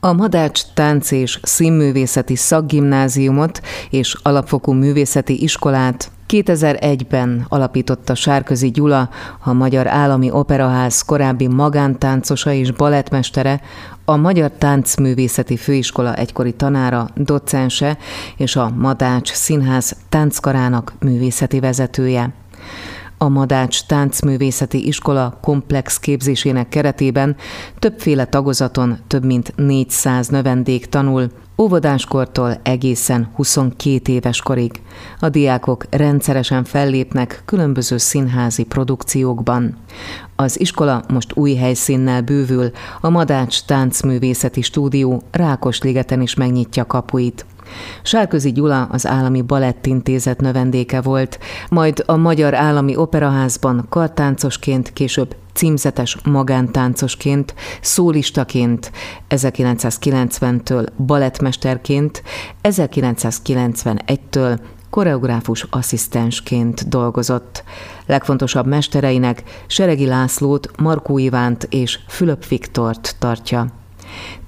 A Madács Tánc és Színművészeti Szakgimnáziumot és Alapfokú Művészeti Iskolát 2001-ben alapította Sárközi Gyula, a Magyar Állami Operaház korábbi magántáncosa és balettmestere, a Magyar Táncművészeti Főiskola egykori tanára, docense és a Madács Színház tánckarának művészeti vezetője. A Madács Táncművészeti Iskola komplex képzésének keretében többféle tagozaton több mint 400 növendék tanul, óvodáskortól egészen 22 éves korig. A diákok rendszeresen fellépnek különböző színházi produkciókban. Az iskola most új helyszínnel bővül, a Madács Táncművészeti Stúdió Rákosligeten is megnyitja kapuit. Sárközi Gyula az Állami Balettintézet növendéke volt, majd a Magyar Állami Operaházban kartáncosként, később címzetes magántáncosként, szólistaként, 1990-től balettmesterként, 1991-től koreográfus asszisztensként dolgozott. Legfontosabb mestereinek Seregi Lászlót, Markó Ivánt és Fülöp Viktort tartja.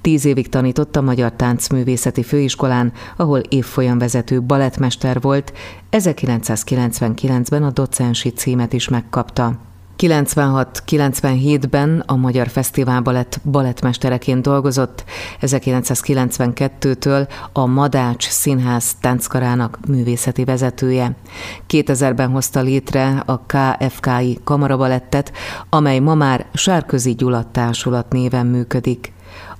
Tíz évig tanított a Magyar Táncművészeti Főiskolán, ahol évfolyamvezető balettmester volt, 1999-ben a docensi címet is megkapta. 96-97-ben a Magyar Fesztiválba lett balettmestereként dolgozott, 1992-től a Madács Színház tánckarának művészeti vezetője. 2000-ben hozta létre a KFKI kamarabalettet, amely ma már Sárközi Gyulat Társulat néven működik.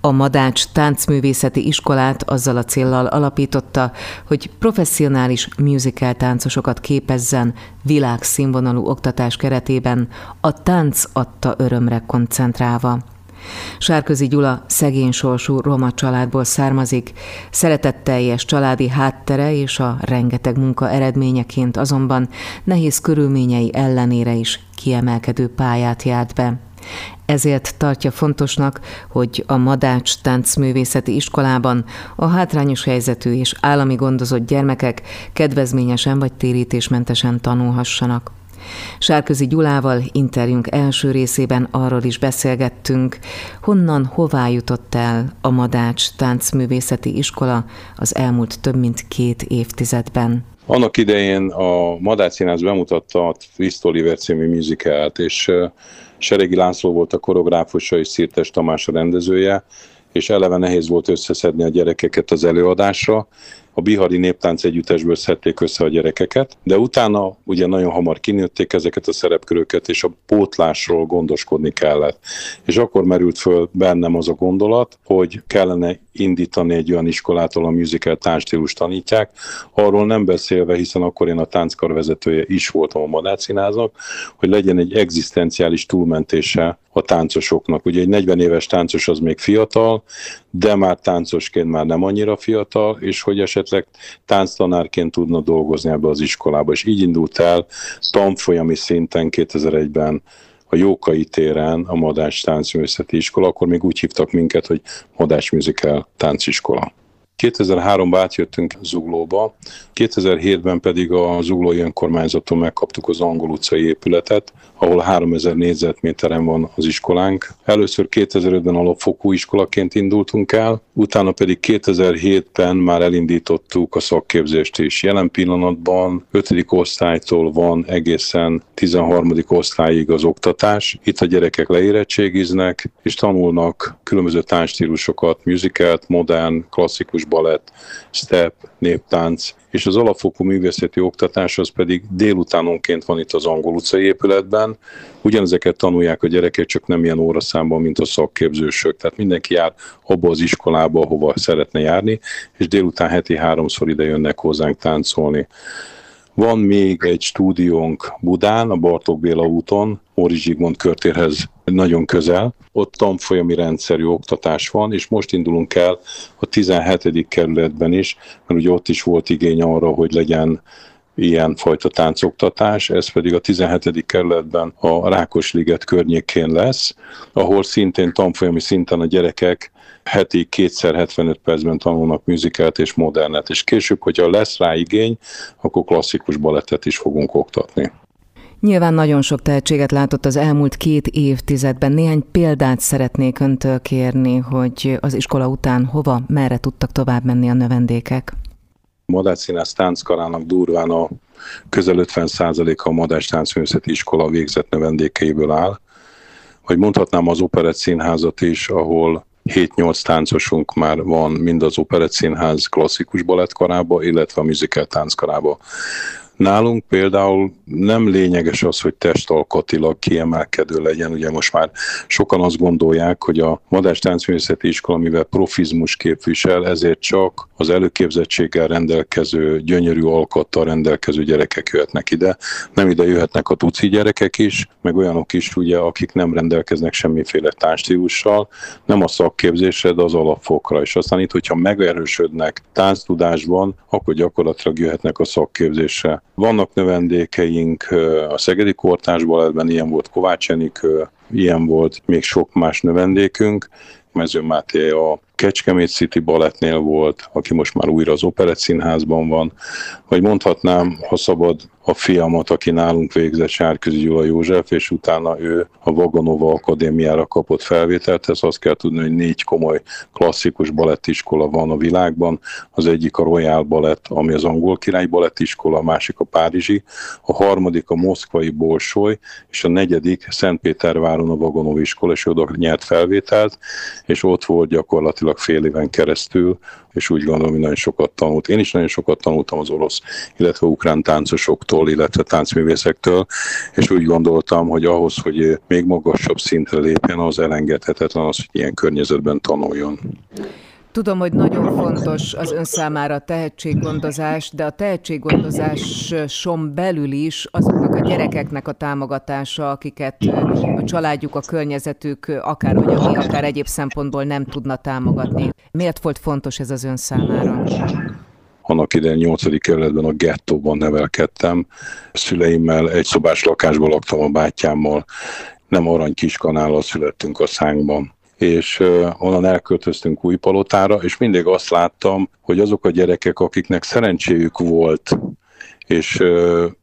A Madács táncművészeti iskolát azzal a céllal alapította, hogy professzionális musical táncosokat képezzen világszínvonalú oktatás keretében, a tánc adta örömre koncentrálva. Sárközi Gyula szegény sorsú roma családból származik, szeretetteljes családi háttere és a rengeteg munka eredményeként azonban nehéz körülményei ellenére is kiemelkedő pályát járt be. Ezért tartja fontosnak, hogy a Madács Táncművészeti Iskolában a hátrányos helyzetű és állami gondozott gyermekek kedvezményesen vagy térítésmentesen tanulhassanak. Sárközi Gyulával interjúnk első részében arról is beszélgettünk, honnan, hová jutott el a Madács Táncművészeti Iskola az elmúlt több mint két évtizedben. Annak idején a Madács Színház bemutatta a Twist Oliver című musicalt, és Seregi László volt a koreográfusa és Szirtes Tamás a rendezője, és eleve nehéz volt összeszedni a gyerekeket az előadásra, a Bihari Néptánc Együttesből szedték össze a gyerekeket, de utána ugye nagyon hamar kinőtték ezeket a szerepköröket, és a pótlásról gondoskodni kellett. És akkor merült föl bennem az a gondolat, hogy kellene indítani egy olyan iskolát, ahol a musical táncstílus tanítják. Arról nem beszélve, hiszen akkor én a tánckar vezetője is voltam a Madácsináznak, hogy legyen egy egzisztenciális túlmentése a táncosoknak. Ugye egy 40 éves táncos az még fiatal, de már táncosként már nem annyira fiatal, és hogy esetleg tánctanárként tudna dolgozni ebbe az iskolába. És így indult el tanfolyami szinten 2001-ben a Jókai téren a Madács Táncművészeti Iskola, akkor még úgy hívtak minket, hogy Madács Musical Tánciskola. 2003-ban átjöttünk Zuglóba, 2007-ben pedig a Zuglói önkormányzaton megkaptuk az Angol utcai épületet, ahol 3000 négyzetméteren van az iskolánk. Először 2005-ben alapfokú iskolaként indultunk el, utána pedig 2007-ben már elindítottuk a szakképzést is. Jelen pillanatban 5. osztálytól van egészen 13. osztályig az oktatás. Itt a gyerekek leérettségiznek, és tanulnak különböző táncstílusokat, musicalt, modern, klasszikus balett, step, néptánc, és az alapfokú művészeti oktatás az pedig délutánonként van itt az Angol utcai épületben. Ugyanezeket tanulják a gyerekek, csak nem ilyen óraszámban, mint a szakképzősök. Tehát mindenki jár abba az iskolába, ahova szeretne járni, és délután heti háromszor ide jönnek hozzánk táncolni. Van még egy stúdiónk Budán, a Bartók Béla úton, Óri Zsigmond körtérhez nagyon közel. Ott tanfolyami rendszerű oktatás van, és most indulunk el a 17. kerületben is, mert ugye ott is volt igény arra, hogy legyen ilyen fajta táncoktatás, ez pedig a 17. kerületben a Rákosliget környékén lesz, ahol szintén tanfolyami szinten a gyerekek heti kétszer 75 percben tanulnak műzikát és modernet, és később, hogyha lesz rá igény, akkor klasszikus balettet is fogunk oktatni. Nyilván nagyon sok tehetséget látott az elmúlt két évtizedben. Néhány példát szeretnék öntől kérni, hogy az iskola után hova, merre tudtak tovább menni a növendékek. Madács Színász tánckarának durván a közel 50%-a a Táncművészeti Iskola végzett növendékeiből áll. Vagy mondhatnám az Operett Színházat is, ahol 7-8 táncosunk már van mind az Operett Színház klasszikus balettkarába, illetve a musical tánckarába. Nálunk például nem lényeges az, hogy testalkatilag kiemelkedő legyen. Ugye most már sokan azt gondolják, hogy a Madás Táncművészeti Iskola, mivel profizmus képvisel, ezért csak az előképzettséggel rendelkező, gyönyörű alkottal rendelkező gyerekek jöhetnek ide. Nem ide jöhetnek a tuci gyerekek is, meg olyanok is, ugye, akik nem rendelkeznek semmiféle táncstílussal, nem a szakképzésre, de az alapfokra. És aztán itt, hogyha megerősödnek tánctudásban, akkor gyakorlatilag jöhetnek a szakképzésre. Vannak növendékeink a Szegedi Kortárs Balettben, ilyen volt Kovács Enikő, ilyen volt még sok más növendékünk, Mező Máté a Kecskemét City Balettnél volt, aki most már újra az Operett Színházban van, vagy mondhatnám, ha szabad, a fiamat, aki nálunk végzett Sárközi Gyula József, és utána ő a Vagonova Akadémiára kapott felvételt. Ez azt kell tudni, hogy négy komoly klasszikus balettiskola van a világban. Az egyik a Royal Balett, ami az angol király balettiskola, a másik a párizsi, a harmadik a moszkvai Bolsoly, és a negyedik Szentpéterváron a Vagonov iskola, és oda nyert felvételt, és ott volt gyakorlatilag fél éven keresztül, és úgy gondolom, hogy nagyon sokat tanult. Én is nagyon sokat tanultam az orosz, illetve ukrán táncosoktól, illetve táncművészektől, és úgy gondoltam, hogy ahhoz, hogy még magasabb szintre lépjen, az elengedhetetlen az, hogy ilyen környezetben tanuljon. Tudom, hogy nagyon fontos az ön számára a tehetséggondozás, de a tehetséggondozáson belül is azoknak a gyerekeknek a támogatása, akiket a családjuk, a környezetük akár anyagi, akár egyéb szempontból nem tudna támogatni. Miért volt fontos ez az ön számára? Annak idején 8. kerületben a gettóban nevelkedtem. Szüleimmel egy szobás lakásban laktam a bátyámmal, nem arany kiskanállal születtünk a szánkban és onnan elköltöztünk Újpalotára, és mindig azt láttam, hogy azok a gyerekek, akiknek szerencséjük volt, és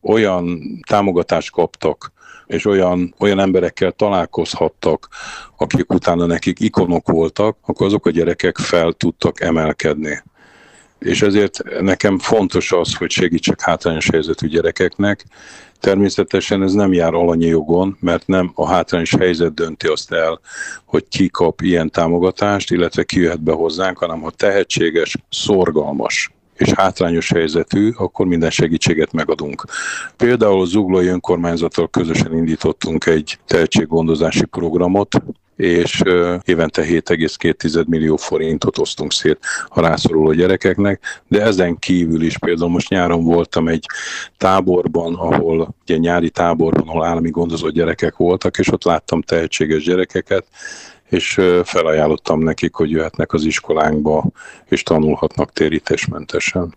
olyan támogatást kaptak, és olyan, olyan emberekkel találkozhattak, akik utána nekik ikonok voltak, akkor azok a gyerekek fel tudtak emelkedni és ezért nekem fontos az, hogy segítsek hátrányos helyzetű gyerekeknek. Természetesen ez nem jár alanyi jogon, mert nem a hátrányos helyzet dönti azt el, hogy ki kap ilyen támogatást, illetve ki jöhet be hozzánk, hanem ha tehetséges, szorgalmas és hátrányos helyzetű, akkor minden segítséget megadunk. Például az Zuglói Önkormányzattal közösen indítottunk egy tehetséggondozási programot, és évente 7,2 millió forintot osztunk szét a rászoruló gyerekeknek, de ezen kívül is például most nyáron voltam egy táborban, ahol ugye nyári táborban, ahol állami gondozott gyerekek voltak, és ott láttam tehetséges gyerekeket, és felajánlottam nekik, hogy jöhetnek az iskolánkba, és tanulhatnak térítésmentesen.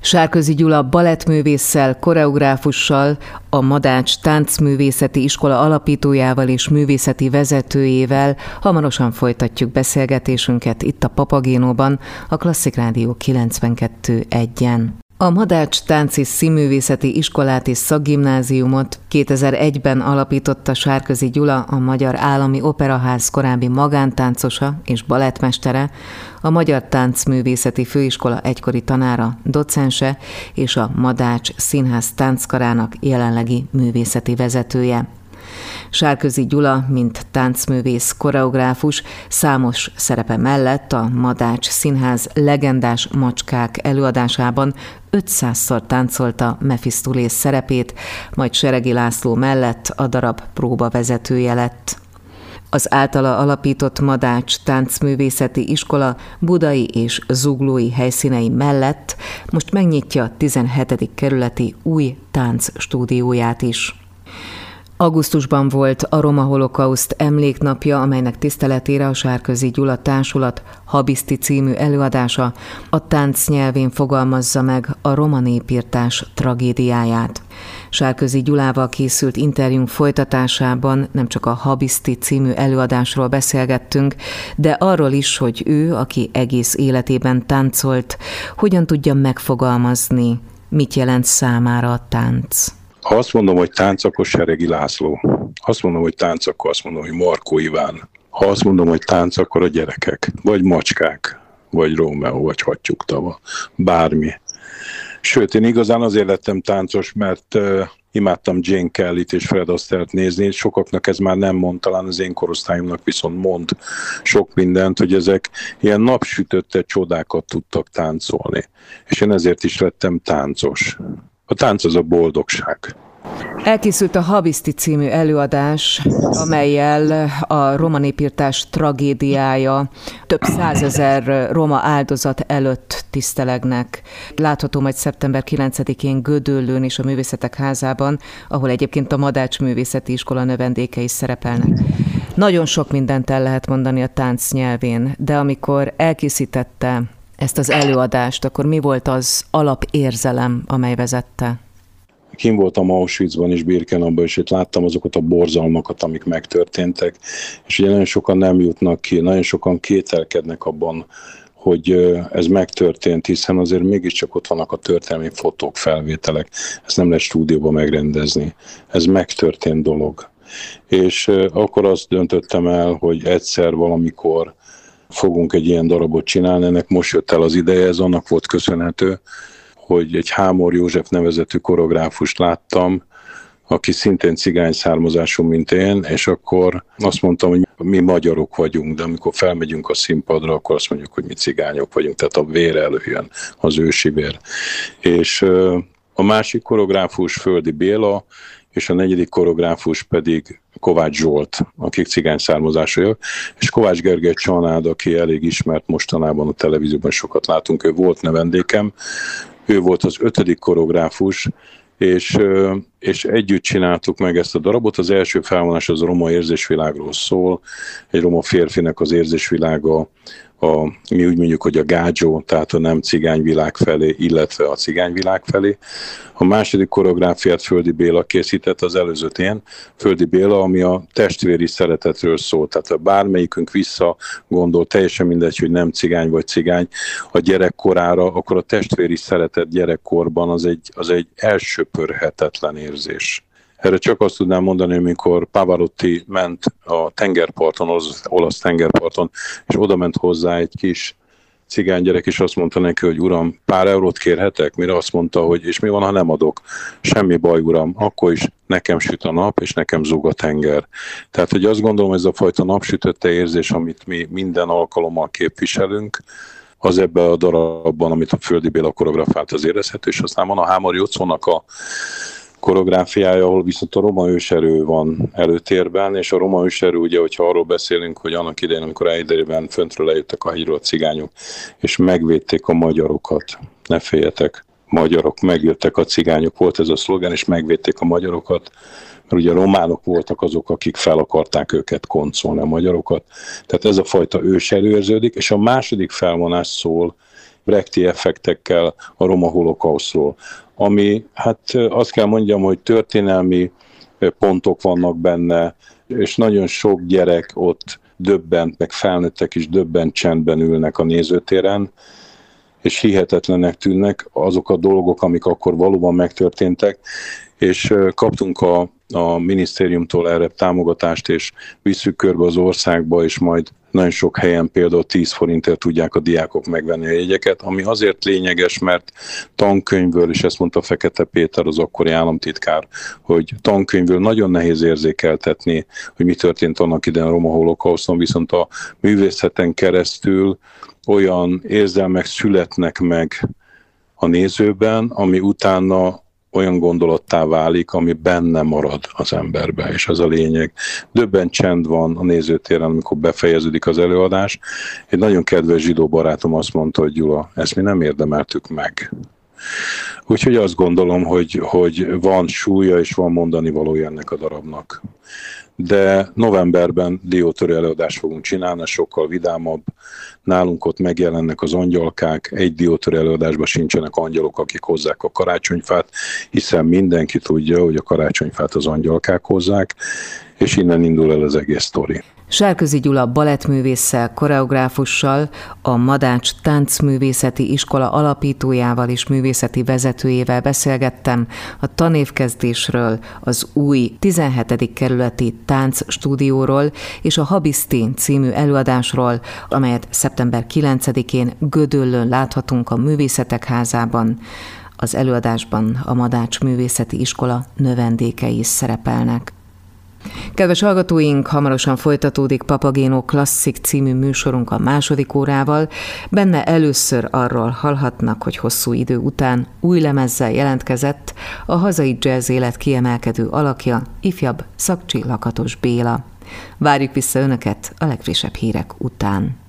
Sárközi Gyula balettművésszel, koreográfussal, a Madács Táncművészeti Iskola alapítójával és művészeti vezetőjével hamarosan folytatjuk beszélgetésünket itt a Papagénóban, a Klasszik Rádió 92.1-en. A Madács Tánci Színművészeti Iskolát és Szakgimnáziumot 2001-ben alapította Sárközi Gyula, a Magyar Állami Operaház korábbi magántáncosa és balettmestere, a Magyar Táncművészeti Főiskola egykori tanára, docense és a Madács Színház tánckarának jelenlegi művészeti vezetője. Sárközi Gyula, mint táncművész, koreográfus, számos szerepe mellett a Madács Színház legendás macskák előadásában 500-szor táncolta Mephistopheles szerepét, majd Seregi László mellett a darab próbavezetője lett. Az általa alapított Madács táncművészeti iskola budai és zuglói helyszínei mellett most megnyitja a 17. kerületi új tánc stúdióját is. Augusztusban volt a Roma Holokauszt emléknapja, amelynek tiszteletére a Sárközi Gyula Társulat Habiszti című előadása a tánc nyelvén fogalmazza meg a roma népírtás tragédiáját. Sárközi Gyulával készült interjúnk folytatásában nem csak a Habiszti című előadásról beszélgettünk, de arról is, hogy ő, aki egész életében táncolt, hogyan tudja megfogalmazni, mit jelent számára a tánc Ha azt mondom, hogy tánc, akkor Seregi László. Ha azt mondom, hogy tánc, akkor azt mondom, hogy Markó Iván. Ha azt mondom, hogy tánc, akkor a gyerekek, vagy macskák, vagy Rómeó, vagy hattyúktava, bármi. Sőt, én igazán azért lettem táncos, mert uh, imádtam Jane Kelly-t és Fred Astaire-t nézni, sokaknak ez már nem mond, talán az én korosztályomnak viszont mond sok mindent, hogy ezek ilyen napsütötte csodákat tudtak táncolni. És én ezért is lettem táncos. A tánc az a boldogság. Elkészült a Habiszti című előadás, amelyel a roma népírtás tragédiája több százezer roma áldozat előtt tisztelegnek. Látható majd szeptember 9-én Gödöllőn és a Művészetek Házában, ahol egyébként a Madács Művészeti Iskola növendéke is szerepelnek. Nagyon sok mindent el lehet mondani a tánc nyelvén, de amikor elkészítette ezt az előadást, akkor mi volt az alapérzelem, amely vezette? Kim voltam Auschwitzban és Birkenauban, és itt láttam azokat a borzalmakat, amik megtörténtek, és ugye nagyon sokan nem jutnak ki, nagyon sokan kételkednek abban, hogy ez megtörtént, hiszen azért mégiscsak ott vannak a történelmi fotók, felvételek, ezt nem lehet stúdióban megrendezni. Ez megtörtént dolog. És akkor azt döntöttem el, hogy egyszer valamikor fogunk egy ilyen darabot csinálni, ennek most jött el az ideje, ez annak volt köszönhető, hogy egy Hámor József nevezetű koreográfust láttam, aki szintén cigány származású, mint én, és akkor azt mondtam, hogy mi magyarok vagyunk, de amikor felmegyünk a színpadra, akkor azt mondjuk, hogy mi cigányok vagyunk, tehát a vér előjön, az ősi vér. És a másik koreográfus Földi Béla, és a negyedik koreográfus pedig Kovács Zsolt, akik cigány származásúak, és Kovács Gergely Csanád, aki elég ismert mostanában a televízióban sokat látunk, ő volt nevendékem, ő volt az ötödik koreográfus, és, és együtt csináltuk meg ezt a darabot. Az első felvonás az a roma érzésvilágról szól, egy roma férfinek az érzésvilága a, mi úgy mondjuk, hogy a gágyó, tehát a nem cigányvilág felé, illetve a cigányvilág felé. A második koreográfiát Földi Béla készített, az előzőt én, Földi Béla, ami a testvéri szeretetről szól, tehát ha bármelyikünk vissza gondol, teljesen mindegy, hogy nem cigány vagy cigány, a gyerekkorára, akkor a testvéri szeretet gyerekkorban az egy, az egy elsöpörhetetlen érzés erre csak azt tudnám mondani, amikor Pavarotti ment a tengerparton, az olasz tengerparton, és oda ment hozzá egy kis cigány gyerek, és azt mondta neki, hogy uram, pár eurót kérhetek? Mire azt mondta, hogy és mi van, ha nem adok? Semmi baj, uram, akkor is nekem süt a nap, és nekem zúg a tenger. Tehát, hogy azt gondolom, ez a fajta napsütötte érzés, amit mi minden alkalommal képviselünk, az ebben a darabban, amit a Földi Béla koreografált, az érezhető, és aztán van a Hámori Jocónak a koreográfiája, ahol viszont a roma őserő van előtérben, és a roma őserő, ugye, hogyha arról beszélünk, hogy annak idején, amikor Eiderben föntről lejöttek a hegyről a cigányok, és megvédték a magyarokat, ne féljetek, magyarok, megjöttek a cigányok, volt ez a szlogen, és megvédték a magyarokat, mert ugye románok voltak azok, akik fel akarták őket koncolni a magyarokat. Tehát ez a fajta őserő érződik, és a második felvonás szól Brechti effektekkel a roma holokauszról ami hát azt kell mondjam, hogy történelmi pontok vannak benne, és nagyon sok gyerek ott döbbent, meg felnőttek is döbbent csendben ülnek a nézőtéren, és hihetetlenek tűnnek azok a dolgok, amik akkor valóban megtörténtek, és kaptunk a, a minisztériumtól erre támogatást, és visszük körbe az országba, és majd nagyon sok helyen például 10 forintért tudják a diákok megvenni a jegyeket, ami azért lényeges, mert tankönyvből, és ezt mondta Fekete Péter, az akkori államtitkár, hogy tankönyvből nagyon nehéz érzékeltetni, hogy mi történt annak idején a roma holokauszon, viszont a művészeten keresztül olyan érzelmek születnek meg a nézőben, ami utána olyan gondolattá válik, ami benne marad az emberbe, és az a lényeg. Döbben csend van a nézőtéren, amikor befejeződik az előadás. Egy nagyon kedves zsidó barátom azt mondta, hogy Gyula, ezt mi nem érdemeltük meg. Úgyhogy azt gondolom, hogy, hogy van súlya és van mondani valója ennek a darabnak de novemberben diótörő előadást fogunk csinálni, sokkal vidámabb. Nálunk ott megjelennek az angyalkák, egy diótörő előadásban sincsenek angyalok, akik hozzák a karácsonyfát, hiszen mindenki tudja, hogy a karácsonyfát az angyalkák hozzák, és innen indul el az egész sztori. Sárközi Gyula balettművésszel, koreográfussal, a Madács Táncművészeti Iskola alapítójával és művészeti vezetőjével beszélgettem a tanévkezdésről, az új 17. kerületi táncstúdióról és a Habisztén című előadásról, amelyet szeptember 9-én Gödöllön láthatunk a Művészetek házában. Az előadásban a Madács Művészeti Iskola növendékei is szerepelnek. Kedves hallgatóink, hamarosan folytatódik Papagéno Klasszik című műsorunk a második órával. Benne először arról hallhatnak, hogy hosszú idő után új lemezzel jelentkezett a hazai jazz élet kiemelkedő alakja, ifjabb Szakcsi Lakatos Béla. Várjuk vissza Önöket a legfrissebb hírek után.